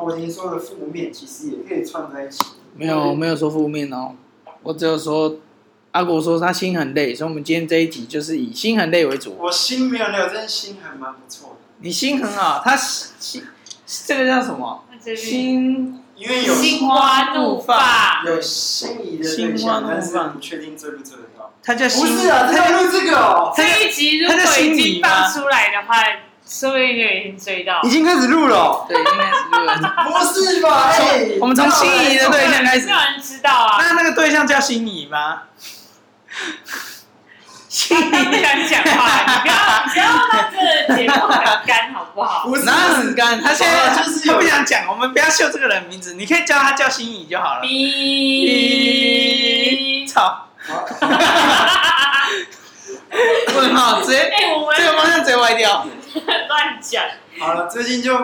国宁说的负面，其实也可以串在一起。没有，我没有说负面哦，我只有说阿国说他心很累，所以我们今天这一集就是以心很累为主。我心没有累，真心还蛮不错的。你心很好，他心这个叫什么？心因为有心花怒放，有心仪的对象，但是不确定追不追得到。他叫心不是啊，他要录这个哦。这一集如果已经放出来的话，说不定就已经追到。已经开始录了，对，已经开始录了。不是吧？我们从心仪的对象开始，没有人知道啊。那那个对象叫心仪吗？心仪不想讲话，你不要，你不要让这个节目很干，好不好？不是，哪很干？他现在就是他不想讲，我们不要秀这个人名字，你可以叫他叫心仪就好了。逼，操！问号直接，哎，我们这个方向直接歪掉。乱讲。好了，最近就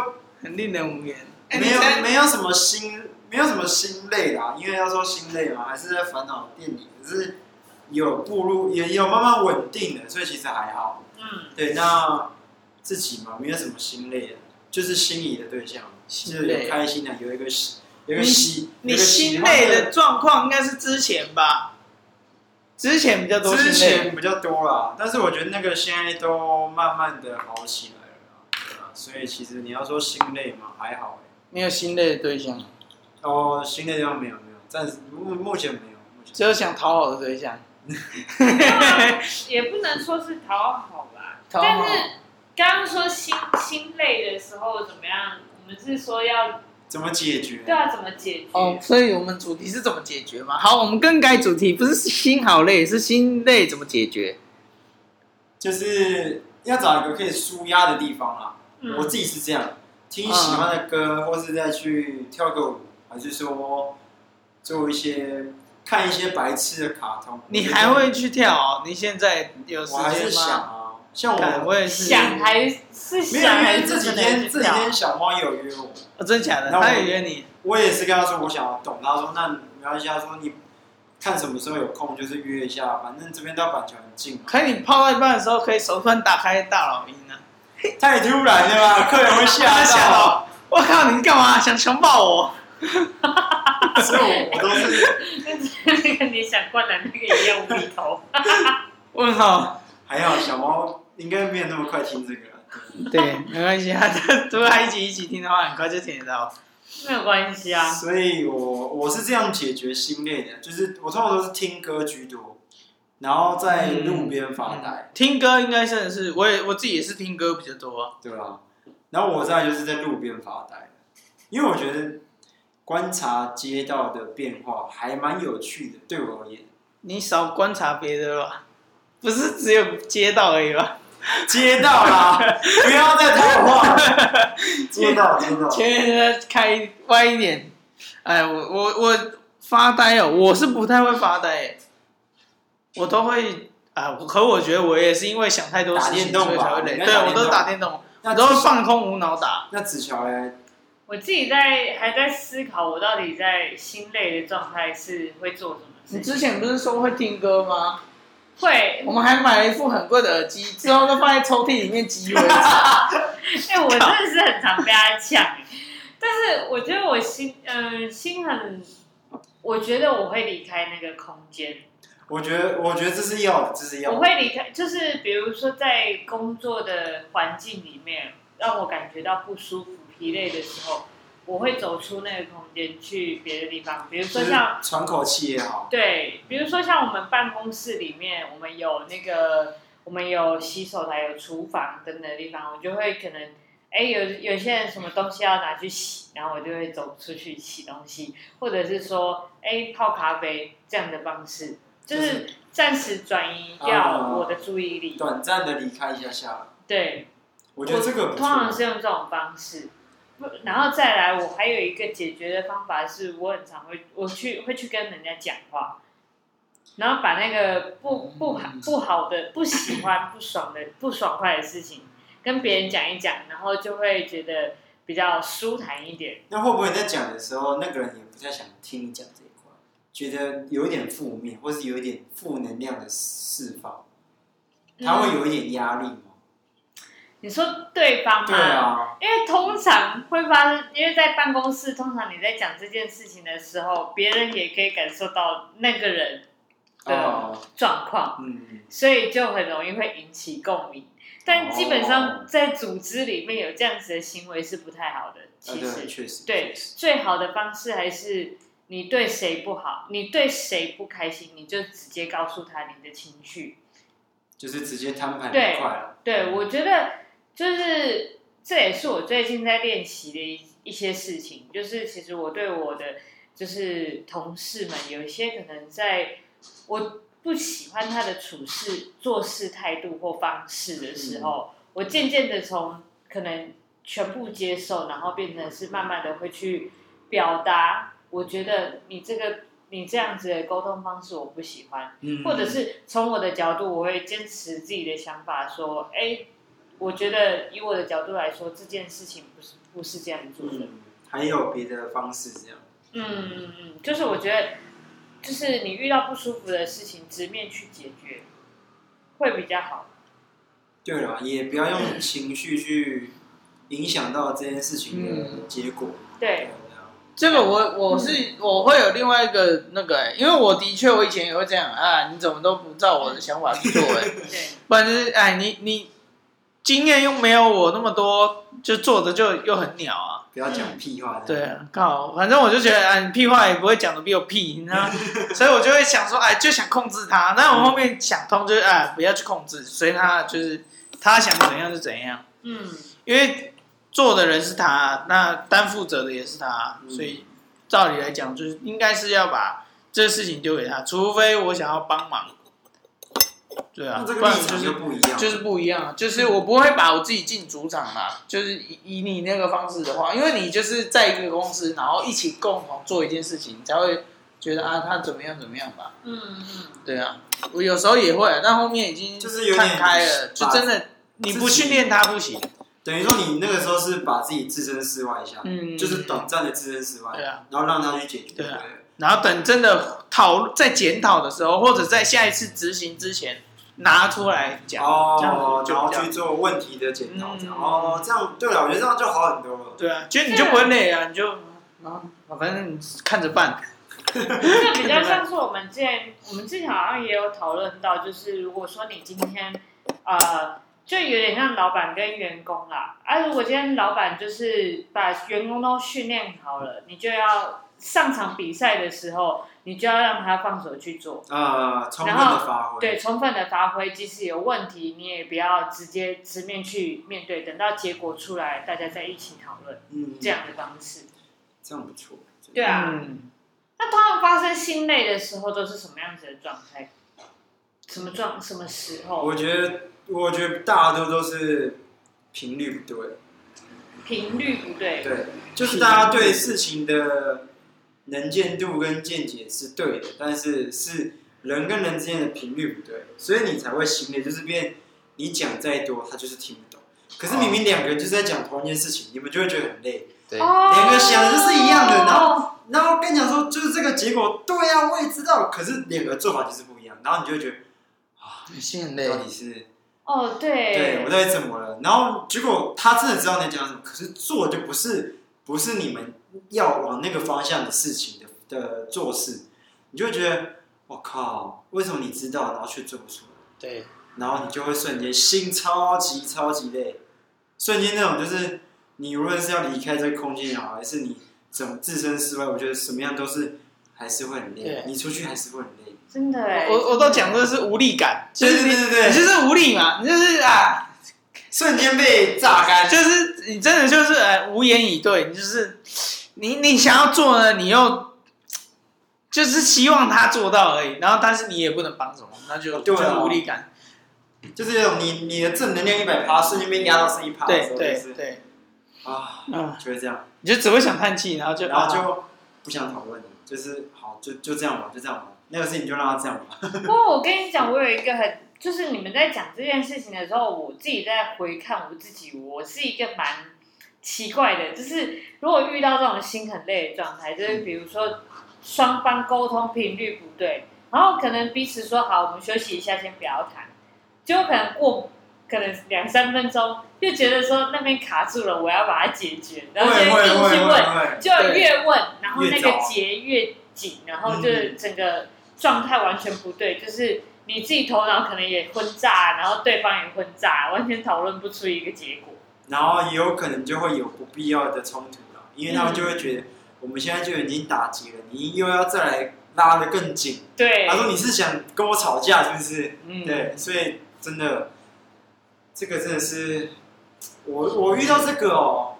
很令人无言，没有没有什么心，没有什么心累啦，因为要说心累嘛，还是在烦恼店里，可是。有步入，也有慢慢稳定的，所以其实还好。嗯，对，那自己嘛，没有什么心累的，就是心仪的对象，就是有开心的，有一个喜，有一个喜。你心累的状况应该是之前吧？之前比较多，之前比较多啦。但是我觉得那个现在都慢慢的好起来了，对啊。所以其实你要说心累嘛，还好。没有心累的对象。哦，心累的地方没有没有，暂时目目前没有，目前只有想讨好的对象。也不能说是讨好吧，讨好。但是刚刚说心心累的时候怎么样？我们是说要怎么解决？对啊，怎么解决？哦，所以我们主题是怎么解决嘛？好，我们更改主题，不是心好累，是心累怎么解决？就是要找一个可以舒压的地方啊。嗯、我自己是这样，听喜欢的歌，嗯、或是再去跳个舞，还是说做一些。看一些白痴的卡通，你还会去跳哦？你现在有时间吗？我还是想啊，像我，我也是想还是想，没有，因为这几天这几天小猫也有约我，哦，真的假的？他也约你？我也是跟他说我想要动，他说那没关系，他说你看什么时候有空就是约一下，反正这边到板桥很近。可以你泡到一半的时候，可以手突然打开大老鹰呢？太突然了吧，客人会吓到。我靠，你干嘛想强暴我？所以我我都是 那个你想灌篮那个一样无厘头。问号，还好小猫应该没有那么快听这个。对，没关系啊，如果他一起一起听的话，很快就听得到。没有关系啊。所以我我是这样解决心累的，就是我通常都是听歌居多，然后在路边发呆。嗯、听歌应该算是，我也我自己也是听歌比较多啊。对啊，然后我再就是在路边发呆，因为我觉得。观察街道的变化还蛮有趣的，对我而言。你少观察别的吧，不是只有街道而已吧？街道啦，不要再套话。接到，接到。前面开歪一点。哎，我我我发呆哦，我是不太会发呆。我都会啊，可我觉得我也是因为想太多事情，所以才会累。对，我都是打电动，我都是放空无脑打。那子乔嘞？我自己在还在思考，我到底在心累的状态是会做什么事？你之前不是说会听歌吗？会。我们还买了一副很贵的耳机，之后都放在抽屉里面积灰。哎，我真的是很常被他呛。但是我觉得我心，嗯、呃，心很，我觉得我会离开那个空间。我觉得，我觉得这是要的，这是要的。我会离开，就是比如说在工作的环境里面，让我感觉到不舒服。疲累的时候，我会走出那个空间去别的地方，比如说像喘口气也好。对，比如说像我们办公室里面，我们有那个，我们有洗手台、有厨房等等的地方，我就会可能，哎，有有些人什么东西要拿去洗，然后我就会走出去洗东西，或者是说，哎，泡咖啡这样的方式，就是暂时转移掉我的注意力，短暂的离开一下下。对，我觉得这个通常是用这种方式。然后再来，我还有一个解决的方法是，我很常会我去会去跟人家讲话，然后把那个不不好不好的、不喜欢、不爽的、不爽快的事情跟别人讲一讲，然后就会觉得比较舒坦一点。那会不会在讲的时候，那个人也不太想听你讲这一块，觉得有一点负面，或是有一点负能量的释放，他会有一点压力吗？你说对方吗？对啊，因为通常会发生，因为在办公室，通常你在讲这件事情的时候，别人也可以感受到那个人的状况，哦、嗯，所以就很容易会引起共鸣。但基本上在组织里面有这样子的行为是不太好的。其实，确实，对，最好的方式还是你对谁不好，你对谁不开心，你就直接告诉他你的情绪，就是直接摊牌一块了。对，我觉得就是这也是我最近在练习的一一些事情，就是其实我对我的就是同事们有一些可能在我。不喜欢他的处事、做事态度或方式的时候，我渐渐的从可能全部接受，然后变成是慢慢的会去表达。我觉得你这个你这样子的沟通方式我不喜欢，嗯，或者是从我的角度，我会坚持自己的想法，说，哎，我觉得以我的角度来说，这件事情不是不是这样做的，嗯，还有别的方式这样。嗯嗯嗯，就是我觉得。就是你遇到不舒服的事情，直面去解决，会比较好。对了，也不要用情绪去影响到这件事情的结果。嗯、对，这个我我是我会有另外一个那个、欸，因为我的确我以前也会这样啊，你怎么都不照我的想法去做 哎、不然就是哎你你经验又没有我那么多，就做的就又很鸟啊。不要讲屁话。对啊，刚好，反正我就觉得，哎，你屁话也不会讲的比我屁，你知道？所以我就会想说，哎，就想控制他。那我后面想通，就是哎，不要去控制，随他，就是他想怎样就怎样。嗯，因为做的人是他，那担负责的也是他，所以照理来讲，就是应该是要把这个事情丢给他，除非我想要帮忙。对啊，这个立场就不一样，就是不一样，就是我不会把我自己进主场嘛，就是以以你那个方式的话，因为你就是在一个公司，然后一起共同做一件事情，才会觉得啊，他怎么样怎么样吧。嗯嗯，对啊，我有时候也会，但后面已经就是看开了，就真的你不训练他不行。等于说你那个时候是把自己置身事外一下，嗯，就是短暂的置身事外，对啊，然后让他去解决，对啊，然后等真的讨在检讨的时候，或者在下一次执行之前。拿出来讲哦，然后去做问题的检讨，这样哦，这样对了，我觉得这样就好很多了。对啊，其实你就不会累啊，你就啊，反正你看着办。这比较像是我们之前，我们之前好像也有讨论到，就是如果说你今天呃，就有点像老板跟员工啦，啊，如果今天老板就是把员工都训练好了，你就要上场比赛的时候。你就要让他放手去做啊，充分的发挥。对，充分的发挥，即使有问题，你也不要直接直面去面对，等到结果出来，大家再一起讨论。嗯，这样的方式，这样不错。对啊，嗯、那通常发生心累的时候都是什么样子的状态？什么状？什么时候？我觉得，我觉得大多都是频率不对。频率不对。对，就是大家对事情的。能见度跟见解是对的，但是是人跟人之间的频率不对，所以你才会心累，就是变你讲再多，他就是听不懂。可是明明两个人就是在讲同一件事情，你们就会觉得很累。对，两个想的就是一样的，然后然后跟你讲说就是这个结果，对呀，我也知道，可是两个做法就是不一样，然后你就会觉得啊，心很累，到底是哦，对，对我到底怎么了？然后结果他真的知道你讲什么，可是做就不是不是你们。要往那个方向的事情的的做事，你就会觉得我靠，为什么你知道，然后却做不出来？对，然后你就会瞬间心超级超级累，瞬间那种就是你无论是要离开这个空间也好，还是你怎么置身事外，我觉得什么样都是还是会很累。你出去还是会很累，真的哎，我我都讲的是无力感，就是、对对对。就是无力嘛，你就是啊，瞬间被榨干，就是你真的就是呃无言以对，你就是。你你想要做呢，你又就是希望他做到而已，然后但是你也不能帮什么，那就就是无力感，就是这种你你的正能量一百趴，瞬间被压到剩一趴对对对，啊，嗯，就是这样，你就只会想叹气，然后就然后就不想讨论，就是好就就这样吧，就这样吧，那个事情就让他这样吧。不过我跟你讲，我有一个很，就是你们在讲这件事情的时候，我自己在回看我自己，我是一个蛮。奇怪的，就是如果遇到这种心很累的状态，就是比如说双方沟通频率不对，然后可能彼此说好，我们休息一下，先不要谈，就可能过可能两三分钟，就觉得说那边卡住了，我要把它解决，然后就硬去问，就越问，然后那个结越紧，然后就是整个状态完全不对，就是你自己头脑可能也昏炸，然后对方也昏炸，完全讨论不出一个结果。然后也有可能就会有不必要的冲突了，因为他们就会觉得我们现在就已经打结了，你又要再来拉的更紧。对，他说你是想跟我吵架是不是？嗯，对，所以真的。这个真的是我我遇到这个哦，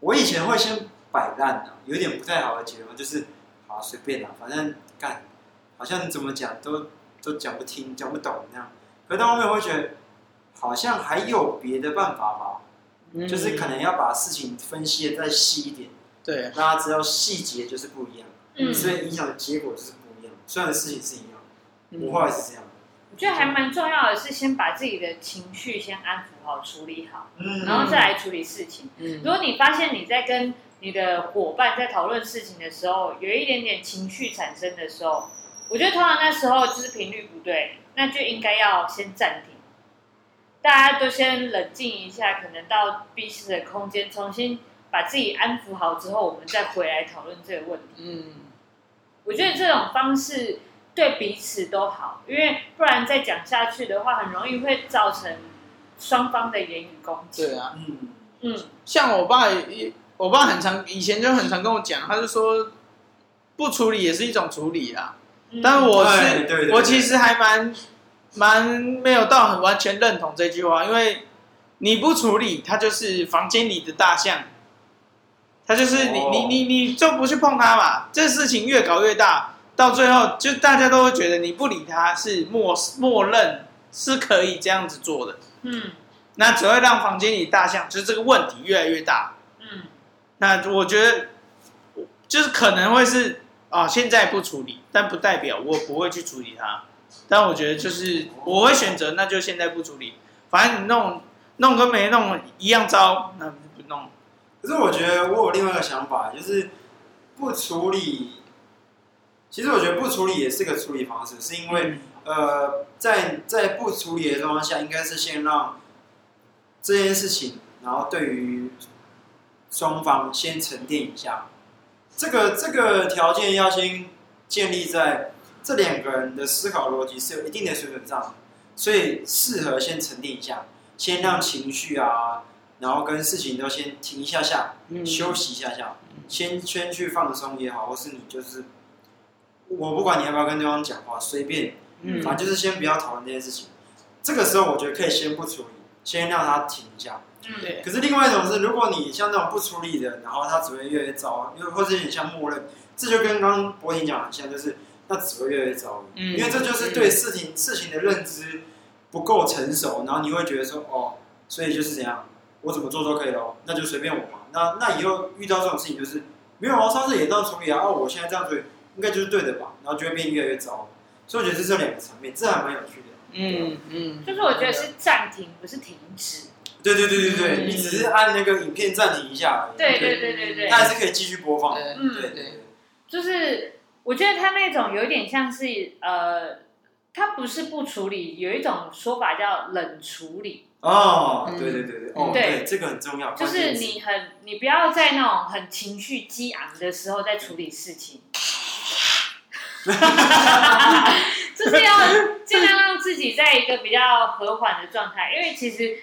我以前会先摆烂的，有点不太好的结论就是，好随便啦，反正干，好像怎么讲都都讲不听，讲不懂那样。可到后面我会觉得，好像还有别的办法吧，嗯、就是可能要把事情分析的再细一点，对，让大家知道细节就是不一样，嗯，所以影响的结果就是不一样，虽然事情是一样，我后来是这样。我觉得还蛮重要的是，先把自己的情绪先安抚好、处理好，嗯然后再来处理事情。嗯如果你发现你在跟你的伙伴在讨论事情的时候，有一点点情绪产生的时候，我觉得通常那时候就是频率不对，那就应该要先暂停，大家都先冷静一下，可能到彼此的空间，重新把自己安抚好之后，我们再回来讨论这个问题。嗯，我觉得这种方式。对彼此都好，因为不然再讲下去的话，很容易会造成双方的言语攻击。对啊，嗯嗯，像我爸也，我爸很常以前就很常跟我讲，他就说不处理也是一种处理啦。嗯、但我是我其实还蛮蛮没有到很完全认同这句话，因为你不处理，它就是房间里的大象，他就是你、哦、你你你就不去碰它嘛，这事情越搞越大。到最后，就大家都会觉得你不理他是默默认是可以这样子做的，嗯，那只会让房间里大象就是这个问题越来越大，嗯，那我觉得就是可能会是啊，现在不处理，但不代表我不会去处理它，但我觉得就是我会选择那就现在不处理，反正你弄弄跟没弄一样糟，那不弄。可是我觉得我有另外一个想法，就是不处理。其实我觉得不处理也是个处理方式，是因为，呃，在在不处理的状况下，应该是先让这件事情，然后对于双方先沉淀一下。这个这个条件要先建立在这两个人的思考逻辑是有一定的水准上，所以适合先沉淀一下，先让情绪啊，然后跟事情都先停一下下，休息一下下，先先去放松也好，或是你就是。我不管你要不要跟对方讲话，随便，反正就是先不要讨论这件事情。这个时候我觉得可以先不处理，先让他停一下对。可是另外一种是，如果你像那种不出力的，然后他只会越来越糟，因为或者有点像默认，这就跟刚刚博婷讲的像，就是那只会越来越糟。嗯因为这就是对事情事情的认知不够成熟，然后你会觉得说，哦，所以就是怎样，我怎么做都可以咯，那就随便我嘛。那那以后遇到这种事情，就是没有啊，上次也这样处理啊，我现在这样处理。应该就是对的吧，然后就会变越来越糟，所以我觉得是这两个层面，这还蛮有趣的。嗯嗯，就是我觉得是暂停，不是停止。对对对对对，你只是按那个影片暂停一下而已。对对对对对，它还是可以继续播放。嗯对对，就是我觉得他那种有点像是呃，他不是不处理，有一种说法叫冷处理。哦，对对对对，哦对，这个很重要。就是你很，你不要在那种很情绪激昂的时候再处理事情。就是要尽量让自己在一个比较和缓的状态，因为其实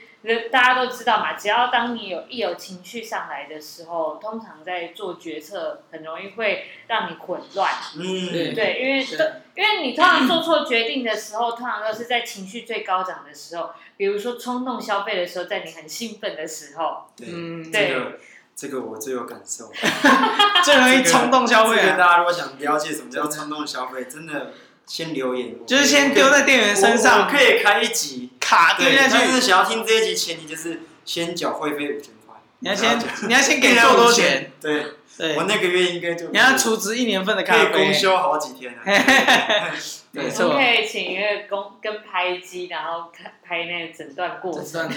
大家都知道嘛，只要当你有一有情绪上来的时候，通常在做决策很容易会让你混乱。嗯，对，因为因为你通常做错决定的时候，通常都是在情绪最高涨的时候，比如说冲动消费的时候，在你很兴奋的时候。嗯，对。这个我最有感受，最容易冲动消费。这个大家如果想了解什么叫冲动消费，真的先留言，就是先丢在店员身上。可以开一集卡对，就是想要听这一集，前提就是先缴会费五千块。你要先，你要先给够多钱。对，我那个月应该就你要储值一年份的卡，可以公休好几天。没错，可以请一个工跟拍机，然后看拍那个诊断过程。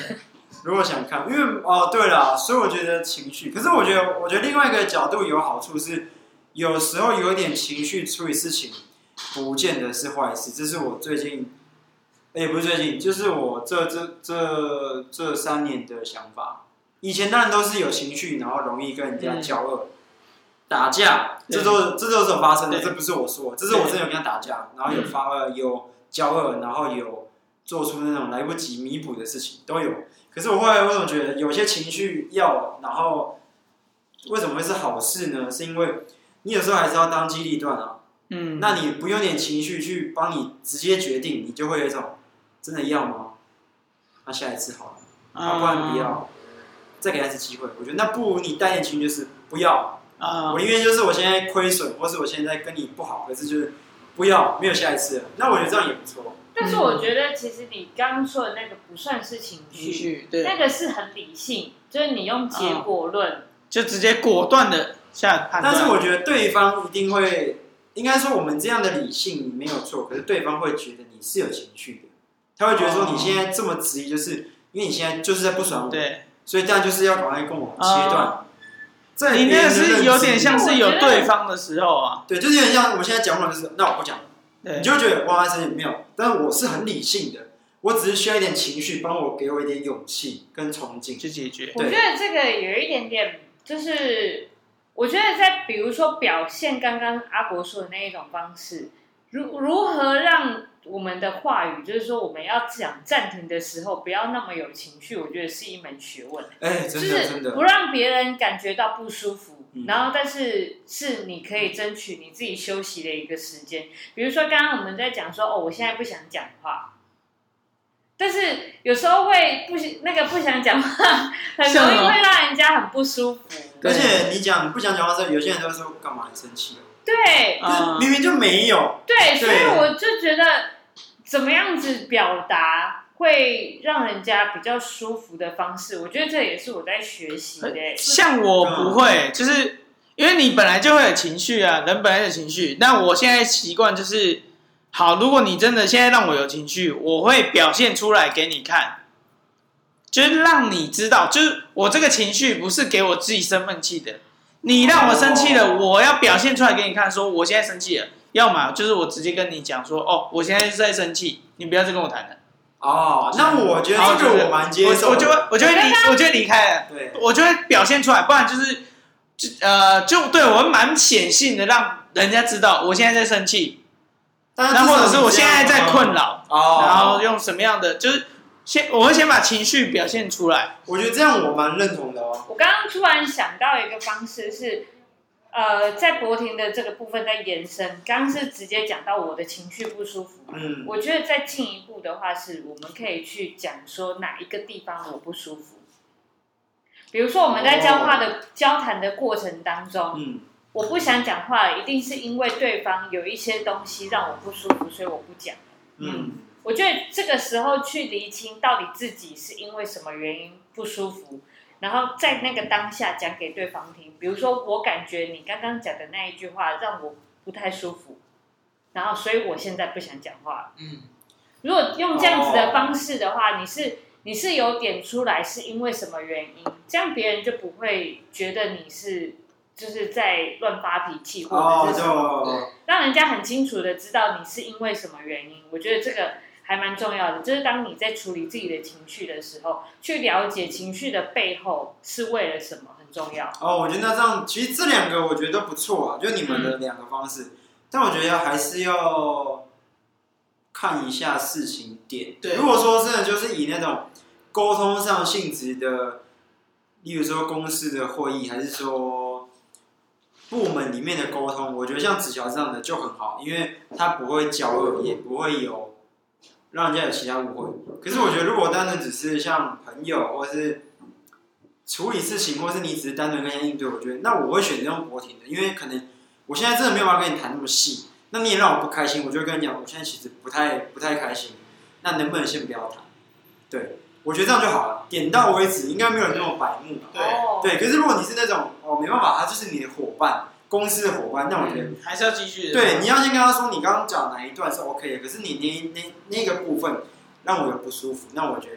如果想看，因为哦，对了，所以我觉得情绪，可是我觉得，我觉得另外一个角度有好处是，有时候有一点情绪处理事情，不见得是坏事。这是我最近也不是最近，就是我这这这这三年的想法。以前当然都是有情绪，然后容易跟人家交恶、打架，这都这都是有发生的，这不是我说，这是我真的有跟他打架，然后有发呃有交恶，然后有做出那种来不及弥补的事情都有。可是我后来为什么觉得有些情绪要，然后为什么会是好事呢？是因为你有时候还是要当机立断啊。嗯，那你不用点情绪去帮你直接决定，你就会有一种。真的要吗？那下一次好了，啊，不然不要，再给他一次机会。我觉得那不如你带点情绪，就是不要啊。我因为就是我现在亏损，或是我现在跟你不好，可是就是不要，没有下一次了。那我觉得这样也不错。但是我觉得其实你刚刚说的那个不算是情绪，对，那个是很理性，就是你用结果论，就直接果断的下判断。但是我觉得对方一定会，应该说我们这样的理性没有错，可是对方会觉得你是有情绪的。他会觉得说你现在这么质疑，就是因为你现在就是在不爽我，对，所以这样就是要赶快跟我切断。这你那个是有点像是有对方的时候啊，对，就是有点像我们现在讲话就是，那我不讲，你就会觉得哇，生气没有，但是我是很理性的，我只是需要一点情绪，帮我给我一点勇气跟憧憬去解决。我觉得这个有一点点，就是我觉得在比如说表现刚刚阿伯说的那一种方式，如如何让。我们的话语就是说，我们要讲暂停的时候，不要那么有情绪。我觉得是一门学问，哎，真的，就是不让别人感觉到不舒服。然后，但是是你可以争取你自己休息的一个时间。比如说，刚刚我们在讲说，哦，我现在不想讲话，但是有时候会不那个不想讲话，很容易会让人家很不舒服。而且你讲不想讲话的时候，有些人都说干嘛很生气对，明明就没有。对，所以我就觉得，怎么样子表达会让人家比较舒服的方式，我觉得这也是我在学习的。像我不会，就是因为你本来就会有情绪啊，人本来有情绪。那我现在习惯就是，好，如果你真的现在让我有情绪，我会表现出来给你看，就是让你知道，就是我这个情绪不是给我自己生闷气的。你让我生气了，我要表现出来给你看，说我现在生气了。要么就是我直接跟你讲说，哦，我现在是在生气，你不要再跟我谈了。哦，那我觉得这个我蛮接受，我就会我就会离，我就会离开了。对，我就会表现出来，不然就是就呃，就对我蛮显性的，让人家知道我现在在生气。那或者是我现在在困扰，哦，然后用什么样的就是。先，我会先把情绪表现出来。我觉得这样我蛮认同的哦。我刚刚突然想到一个方式是，呃，在博婷的这个部分在延伸。刚刚是直接讲到我的情绪不舒服。嗯。我觉得再进一步的话，是我们可以去讲说哪一个地方我不舒服。比如说我们在交话的、哦、交谈的过程当中，嗯，我不想讲话，一定是因为对方有一些东西让我不舒服，所以我不讲。嗯。嗯我觉得这个时候去厘清到底自己是因为什么原因不舒服，然后在那个当下讲给对方听。比如说，我感觉你刚刚讲的那一句话让我不太舒服，然后所以我现在不想讲话。嗯，如果用这样子的方式的话，你是你是有点出来是因为什么原因，这样别人就不会觉得你是。就是在乱发脾气，或者是，oh, 让人家很清楚的知道你是因为什么原因。我觉得这个还蛮重要的，就是当你在处理自己的情绪的时候，去了解情绪的背后是为了什么，很重要。哦，我觉得那这样，其实这两个我觉得都不错啊，就你们的两个方式。嗯、但我觉得还是要看一下事情点。对，如果说真的就是以那种沟通上性质的，例如说公司的会议，还是说。部门里面的沟通，我觉得像子乔这样的就很好，因为他不会交恶，也不会有让人家有其他误会。可是我觉得，如果单纯只是像朋友，或是处理事情，或是你只是单纯跟人家应对，我觉得那我会选择用博婷的，因为可能我现在真的没有办法跟你谈那么细，那你也让我不开心，我就跟你讲，我现在其实不太不太开心，那能不能先不要谈？对。我觉得这样就好了，点到为止，应该没有人那么白目。对对，可是如果你是那种哦，没办法，他就是你的伙伴，公司的伙伴，那我觉得、嗯、还是要继续。对，你要先跟他说，你刚刚讲哪一段是 OK 的，可是你那那那个部分让我有不舒服，那我觉得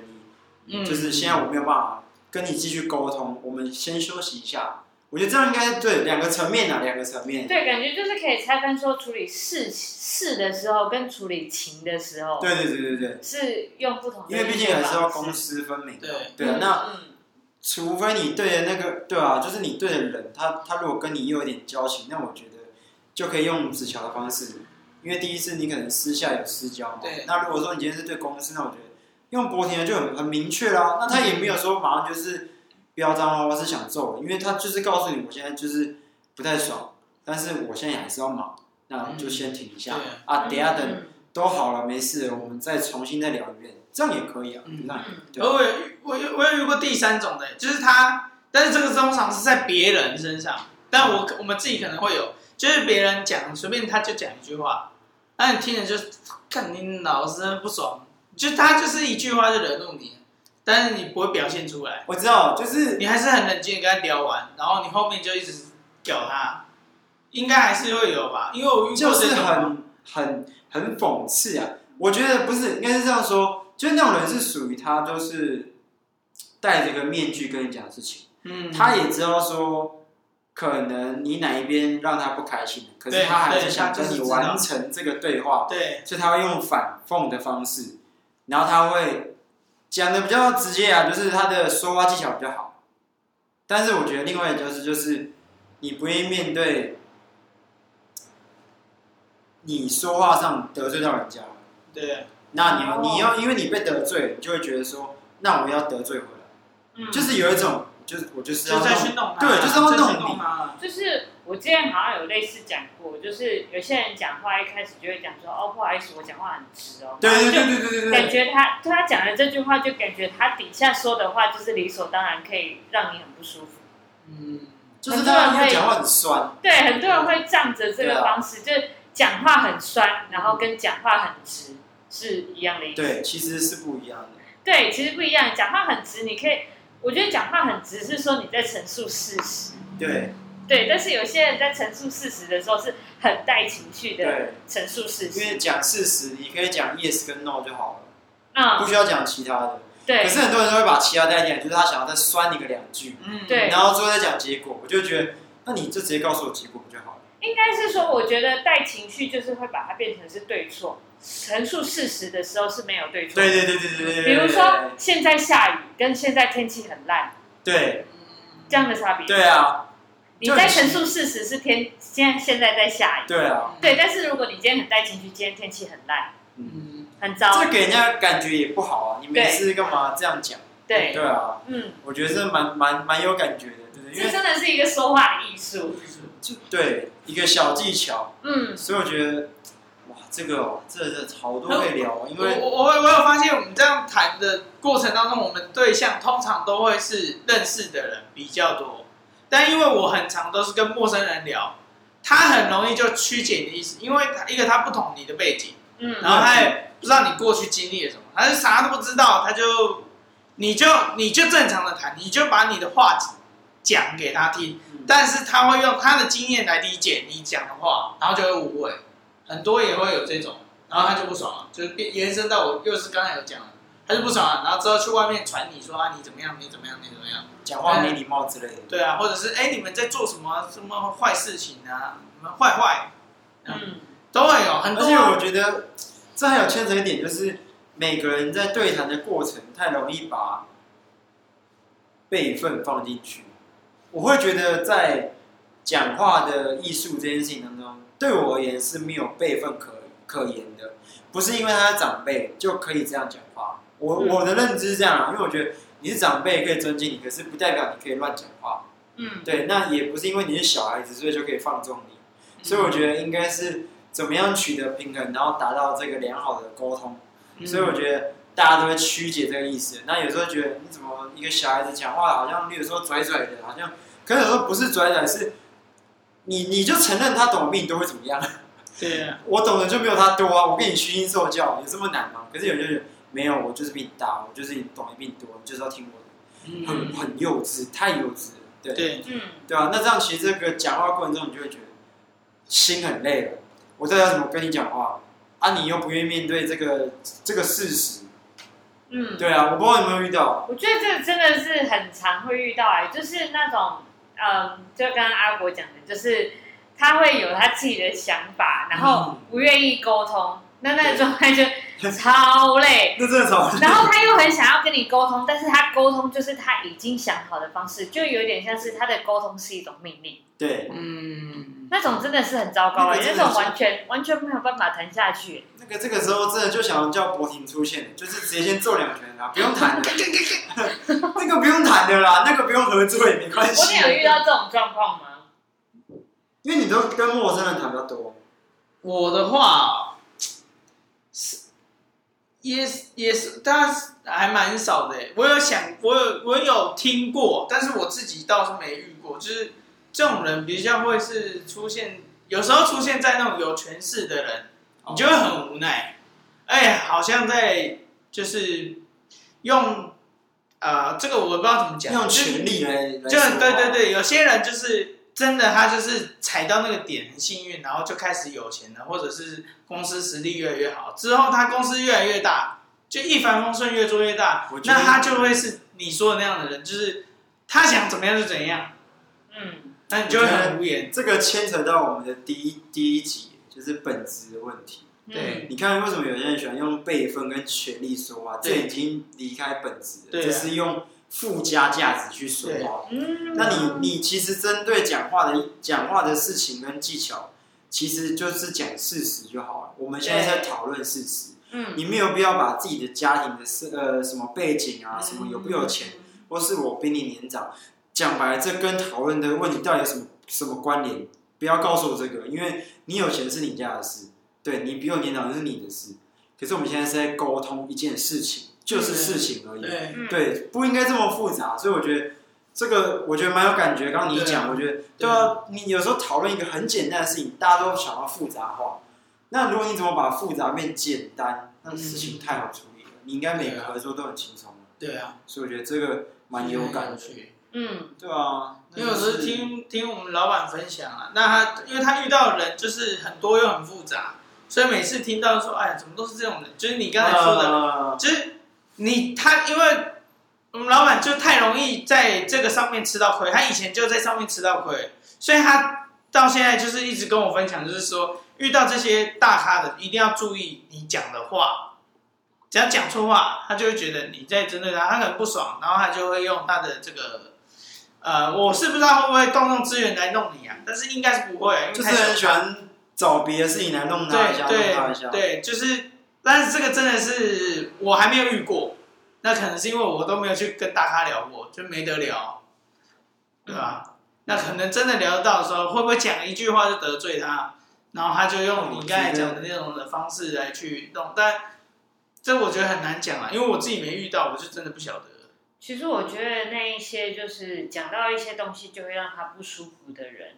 你、嗯、就是现在我没有办法跟你继续沟通，我们先休息一下。我觉得这样应该对两个层面啊，两个层面。对，感觉就是可以拆分说处理事事的时候跟处理情的时候。对对对对对。是用不同的。因为毕竟还是要公私分明。对对啊，那、嗯、除非你对的那个对啊，就是你对的人，他他如果跟你又有点交情，那我觉得就可以用纸条的方式。因为第一次你可能私下有私交嘛。对。那如果说你今天是对公司，那我觉得用博婷的就很很明确啦。那他也没有说马上就是。标章哦，是想揍，因为他就是告诉你，我现在就是不太爽，但是我现在还是要忙，那就先停一下、嗯、啊，等下等都好了，没事了，我们再重新再聊一遍，这样也可以啊。嗯，我我我我有遇过第三种的，就是他，但是这个通常是在别人身上，但我我们自己可能会有，就是别人讲随便他就讲一句话，那你听着就看你老是不爽，就他就是一句话就惹怒你。但是你不会表现出来，我知道，就是你还是很冷静的跟他聊完，然后你后面就一直屌他，应该还是会有吧？因为我遇就是很很很讽刺啊！我觉得不是，应该是这样说，就是那种人是属于他，就是戴着个面具跟你讲事情，嗯，他也知道说可能你哪一边让他不开心，可是他还是想跟你完成这个对话，对，所以他会用反讽的方式，然后他会。讲的比较直接啊，就是他的说话技巧比较好，但是我觉得另外就是就是你不愿意面对，你说话上得罪到人家，对，那你要你要因为你被得罪，你就会觉得说，那我要得罪回来，嗯，就是有一种。就是我就是要弄他，对，就是要弄你。就是我之前好像有类似讲过，就是有些人讲话一开始就会讲说，哦，不好意思，我讲话很直哦。对对对对对对，感觉他就他讲的这句话，就感觉他底下说的话就是理所当然可以让你很不舒服。嗯，就是他会讲话很酸。对，很多人会仗着这个方式，就是讲话很酸，然后跟讲话很直是一样的意思。对，其实是不一样的。对，其实不一样。讲话很直，你可以。我觉得讲话很直，是说你在陈述事实。对。对，但是有些人在陈述事实的时候是很带情绪的陈述事实。因为讲事实，你可以讲 yes 跟 no 就好了，嗯，不需要讲其他的。对。可是很多人都会把其他带进来，就是他想要再酸你个两句，嗯，对，然后最后再讲结果。我就觉得，那你就直接告诉我结果不就好了？应该是说，我觉得带情绪就是会把它变成是对错。陈述事实的时候是没有对错。对对对对对对。比如说，现在下雨跟现在天气很烂。对。这样的差别。对啊。你在陈述事实是天，现在现在在下雨。对啊。对，但是如果你今天很带情绪，今天天气很烂，嗯，很糟。这给人家感觉也不好啊！你没事干嘛这样讲？对。对啊。嗯。我觉得是蛮蛮蛮有感觉的，对不对？这真的是一个说话的艺术。就对，一个小技巧。嗯。所以我觉得哇。这个哦，这这好多可以聊，因为我我我我有发现，我们这样谈的过程当中，我们对象通常都会是认识的人比较多，但因为我很常都是跟陌生人聊，他很容易就曲解你的意思，因为他一个他不懂你的背景，嗯，然后他也不知道你过去经历了什么，他是啥都不知道，他就你就你就正常的谈，你就把你的话讲给他听，但是他会用他的经验来理解你讲的话，然后就会误会。很多也会有这种，然后他就不爽了，就是变延伸到我又是刚才有讲了，他就不爽了，然后之后去外面传你说啊你怎么样你怎么样你怎么样，讲话没礼貌之类的。对啊，或者是哎你们在做什么什么坏事情啊，什么坏坏，嗯，都会有很多。而且我觉得这还有牵扯一点，就是每个人在对谈的过程太容易把辈分放进去，我会觉得在讲话的艺术这件事情当中。对我而言是没有辈分可可言的，不是因为他是长辈就可以这样讲话。我我的认知是这样啊，因为我觉得你是长辈可以尊敬你，可是不代表你可以乱讲话。嗯，对，那也不是因为你是小孩子所以就可以放纵你。所以我觉得应该是怎么样取得平衡，然后达到这个良好的沟通。所以我觉得大家都会曲解这个意思。那有时候觉得你怎么一个小孩子讲话好像，比如说拽拽的，好像，可是有时候不是拽拽是。你你就承认他懂得比你多会怎么样？对啊，我懂的就没有他多啊！我跟你虚心受教，有这么难吗？可是有些人没有，我就是比你大，我就是懂得比你多，你就是要听我的，很很幼稚，太幼稚了，对对，嗯，对啊，那这样其实这个讲话过程中，你就会觉得心很累了。我到底要怎么跟你讲话啊？你又不愿意面对这个这个事实，嗯，对啊，我不知道有没有遇到。我觉得这个真的是很常会遇到哎，就是那种。嗯，就刚刚阿国讲的，就是他会有他自己的想法，然后不愿意沟通，那那个状态就。超累，那真的超累。然后他又很想要跟你沟通，但是他沟通就是他已经想好的方式，就有点像是他的沟通是一种命令。对，嗯，那种真的是很糟糕哎，那种完全完全没有办法谈下去。那个这个时候真的就想要叫博婷出现，就是直接先揍两拳啊，不用谈的，那个不用谈的啦，那个不用合作也没关系。我有遇到这种状况吗？因为你都跟陌生人谈比较多。我的话是。也也是，但是还蛮少的。我有想，我有我有听过，但是我自己倒是没遇过。就是这种人比较会是出现，有时候出现在那种有权势的人，你就会很无奈。哎，好像在就是用，呃，这个我不知道怎么讲，用权力来，就对对对，有些人就是。真的，他就是踩到那个点，很幸运，然后就开始有钱了，或者是公司实力越来越好，之后他公司越来越大，就一帆风顺，越做越大，那他就会是你说的那样的人，就是他想怎么样就怎样，嗯，那你就会很无言。这个牵扯到我们的第一第一集，就是本质的问题。对，你看为什么有些人喜欢用辈分跟权力说话？这已经离开本质了，这、就是用。附加价值去说话，那你你其实针对讲话的讲话的事情跟技巧，其实就是讲事实就好了。我们现在在讨论事实，嗯，你没有必要把自己的家庭的事呃什么背景啊，什么有不有钱，或是我比你年长，讲白了，这跟讨论的问题到底有什么什么关联？不要告诉我这个，因为你有钱是你家的事，对，你比我年长是你的事。可是我们现在是在沟通一件事情。就是事情而已，对，对，不应该这么复杂，所以我觉得这个我觉得蛮有感觉。刚刚你讲，我觉得对啊，你有时候讨论一个很简单的事情，大家都想要复杂化。那如果你怎么把复杂变简单，那事情太好处理了。你应该每个合作都很轻松。对啊，所以我觉得这个蛮有感觉。嗯，对啊，因为有时候听听我们老板分享啊，那他因为他遇到的人就是很多又很复杂，所以每次听到说，哎，怎么都是这种人？就是你刚才说的，就是。你他因为我们老板就太容易在这个上面吃到亏，他以前就在上面吃到亏，所以他到现在就是一直跟我分享，就是说遇到这些大咖的，一定要注意你讲的话，只要讲错话，他就会觉得你在针对他，他很不爽，然后他就会用他的这个，呃，我是不知道会不会动用资源来弄你啊，但是应该是不会，因为就是很喜欢找别的事情来弄他一下，对弄他一下，对，就是。但是这个真的是我还没有遇过，那可能是因为我都没有去跟大咖聊过，就没得聊，对吧？嗯、那可能真的聊得到的时候，会不会讲一句话就得罪他，然后他就用你刚才讲的那种的方式来去弄？但这我觉得很难讲啊，因为我自己没遇到，我就真的不晓得。其实我觉得那一些就是讲到一些东西就会让他不舒服的人，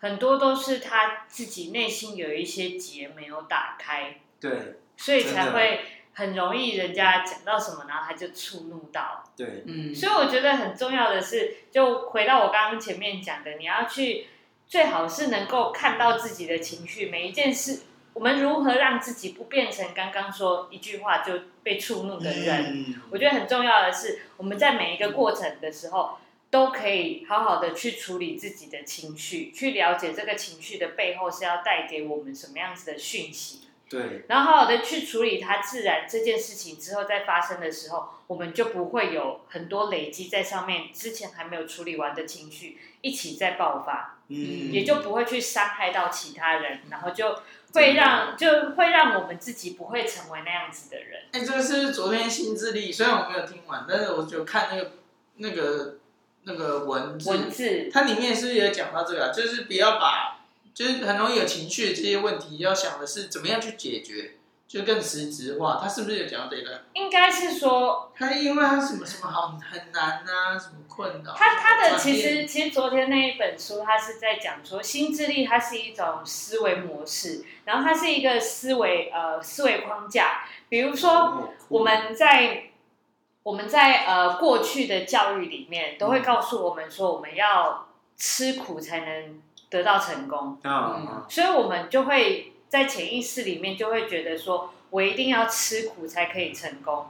很多都是他自己内心有一些结没有打开。对。所以才会很容易，人家讲到什么，然后他就触怒到。对，嗯。所以我觉得很重要的是，就回到我刚刚前面讲的，你要去最好是能够看到自己的情绪，每一件事，我们如何让自己不变成刚刚说一句话就被触怒的人。嗯。我觉得很重要的是，我们在每一个过程的时候，都可以好好的去处理自己的情绪，去了解这个情绪的背后是要带给我们什么样子的讯息。对，然后好好的去处理它，自然这件事情之后再发生的时候，我们就不会有很多累积在上面，之前还没有处理完的情绪一起再爆发，嗯，也就不会去伤害到其他人，然后就会让就会让我们自己不会成为那样子的人。哎，这个是昨天新智力，虽然我没有听完，但是我就看那个那个那个文字，文字，它里面是不是也讲到这个，就是不要把。就是很容易有情绪的这些问题，要想的是怎么样去解决，就更实质化。他是不是有讲到这个？应该是说，他因为他什么什么好很难啊，什么困扰。他他的其实其实昨天那一本书，他是在讲说心智力，它是一种思维模式，然后它是一个思维呃思维框架。比如说我们在我们在呃过去的教育里面，都会告诉我们说，我们要吃苦才能。得到成功，嗯，所以我们就会在潜意识里面就会觉得说，我一定要吃苦才可以成功，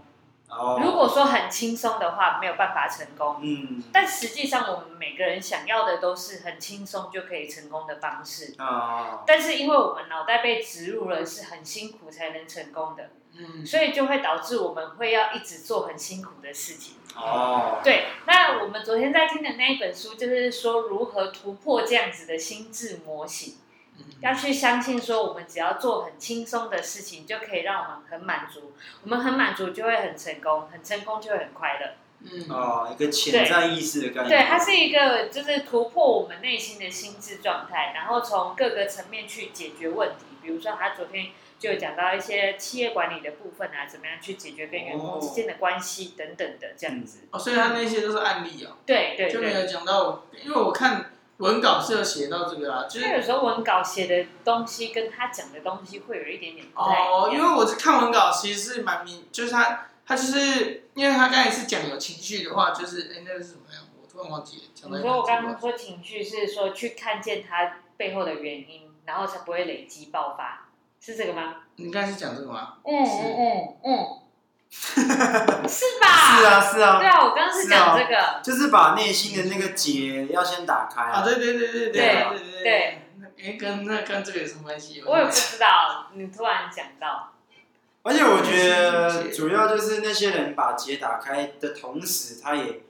哦。如果说很轻松的话，没有办法成功。嗯。但实际上，我们每个人想要的都是很轻松就可以成功的方式。哦。但是因为我们脑袋被植入了是很辛苦才能成功的，嗯，所以就会导致我们会要一直做很辛苦的事情。哦。对，那我们昨天在听的那一本书，就是说如何突破这样子的心智模型。要去相信说，我们只要做很轻松的事情，就可以让我们很满足。我们很满足，就会很成功，很成功就会很快乐。嗯，哦，一个潜在意识的概念。对，它是一个就是突破我们内心的心智状态，然后从各个层面去解决问题。比如说，他昨天就讲到一些企业管理的部分啊，怎么样去解决跟员工之间的关系等等的这样子。哦，所以他那些都是案例哦。对对，就没有讲到，因为我看。文稿是有写到这个啊，就是有时候文稿写的东西跟他讲的东西会有一点点不太哦，因为我是看文稿其实是蛮明，就是他他就是因为他刚才是讲有情绪的话，就是哎那个是什么样？我突然忘记了。你说我刚刚说情绪是说去看见他背后的原因，然后才不会累积爆发，是这个吗？你刚才是讲这个吗？嗯嗯嗯嗯。是吧？是啊，是啊。对啊，我刚刚是讲这个，就是把内心的那个结要先打开啊。对对对对对对对。哎，跟那跟这个有什么关系？我也不知道，你突然讲到。而且我觉得主要就是那些人把结打开的同时，他也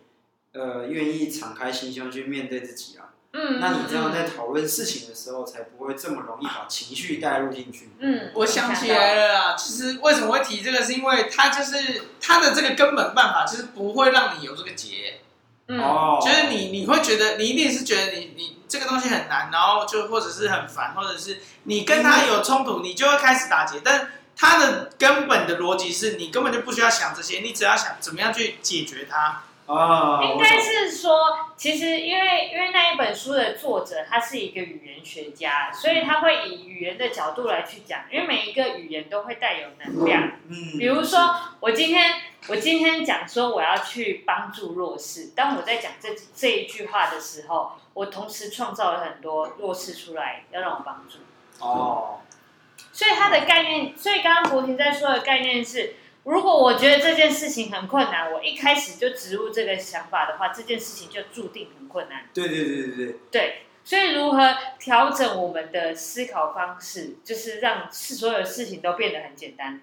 呃愿意敞开心胸去面对自己啊。嗯，那你这样在讨论事情的时候，才不会这么容易把情绪带入进去。嗯，我想起来了啦，其实为什么会提这个，是因为他就是他的这个根本办法，就是不会让你有这个结。嗯，就是你你会觉得你一定是觉得你你这个东西很难，然后就或者是很烦，或者是你跟他有冲突，你就会开始打结。但他的根本的逻辑是你根本就不需要想这些，你只要想怎么样去解决它。啊，应该是说，其实因为因为那一本书的作者他是一个语言学家，所以他会以语言的角度来去讲，因为每一个语言都会带有能量。嗯，比如说我今天我今天讲说我要去帮助弱势，当我在讲这这一句话的时候，我同时创造了很多弱势出来，要让我帮助。哦，所以他的概念，所以刚刚博婷在说的概念是。如果我觉得这件事情很困难，我一开始就植入这个想法的话，这件事情就注定很困难。对对对对对。对，所以如何调整我们的思考方式，就是让所有事情都变得很简单，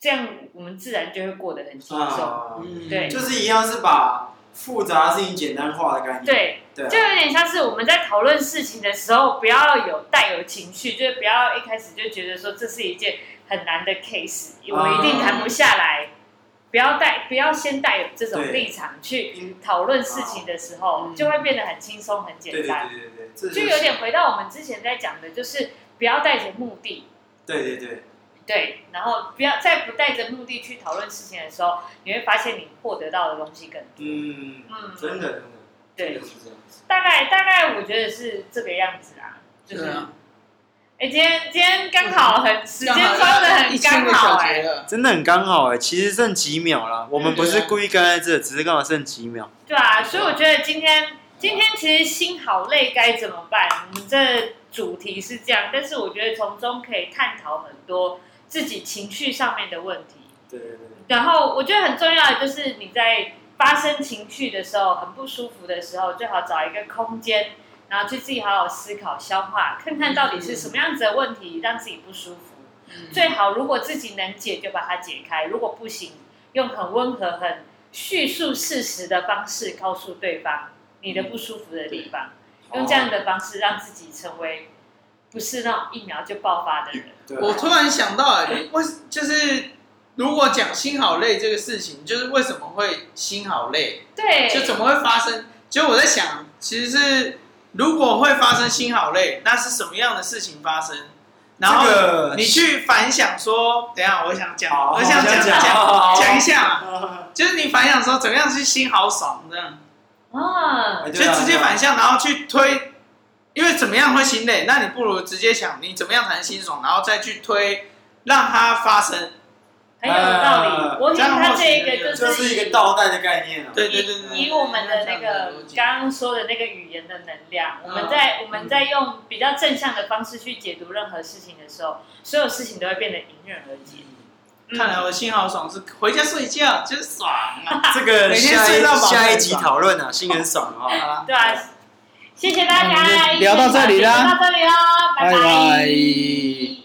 这样我们自然就会过得很轻松。啊、对，就是一样是把复杂的事情简单化的概念。对，对啊、就有点像是我们在讨论事情的时候，不要有带有情绪，就是不要一开始就觉得说这是一件。很难的 case，我一定谈不下来。不要带，不要先带有这种立场去讨论事情的时候，就会变得很轻松、很简单。对对对对，就有点回到我们之前在讲的，就是不要带着目的。对对对。对，然后不要在不带着目的去讨论事情的时候，你会发现你获得到的东西更多。嗯嗯，真的真的。对，大概大概我觉得是这个样子啊，就是。哎，今天今天刚好很时间抓的很刚好哎，真的很刚好哎，其实剩几秒了，我们不是故意跟在这，只是刚好剩几秒。对啊，所以我觉得今天今天其实心好累该怎么办？我们这主题是这样，但是我觉得从中可以探讨很多自己情绪上面的问题。对对对。然后我觉得很重要的就是你在发生情绪的时候，很不舒服的时候，最好找一个空间。然后去自己好好思考、消化，看看到底是什么样子的问题让自己不舒服。嗯、最好如果自己能解，就把它解开；如果不行，用很温和、很叙述事实的方式告诉对方你的不舒服的地方。嗯、用这样的方式让自己成为不是那种一秒就爆发的人。我突然想到了，为就是如果讲心好累这个事情，就是为什么会心好累？对，就怎么会发生？就我在想，其实是。如果会发生心好累，那是什么样的事情发生？然后你去反想说，等一下我想讲，我想讲讲讲讲一下，就是你反想说怎么样是心好爽这样，啊，就直接反向，然后去推，因为怎么样会心累，那你不如直接想你怎么样才能心爽，然后再去推，让它发生。很有道理，我觉得他这一个就是一个倒带的概念，对对对，以我们的那个刚刚说的那个语言的能量，我们在我们在用比较正向的方式去解读任何事情的时候，所有事情都会变得迎刃而解。看来我心好爽，是回家睡觉就是爽啊！这个下一下一集讨论啊，心很爽啊！对啊，谢谢大家，聊到这里啦，聊到这里哦，拜拜。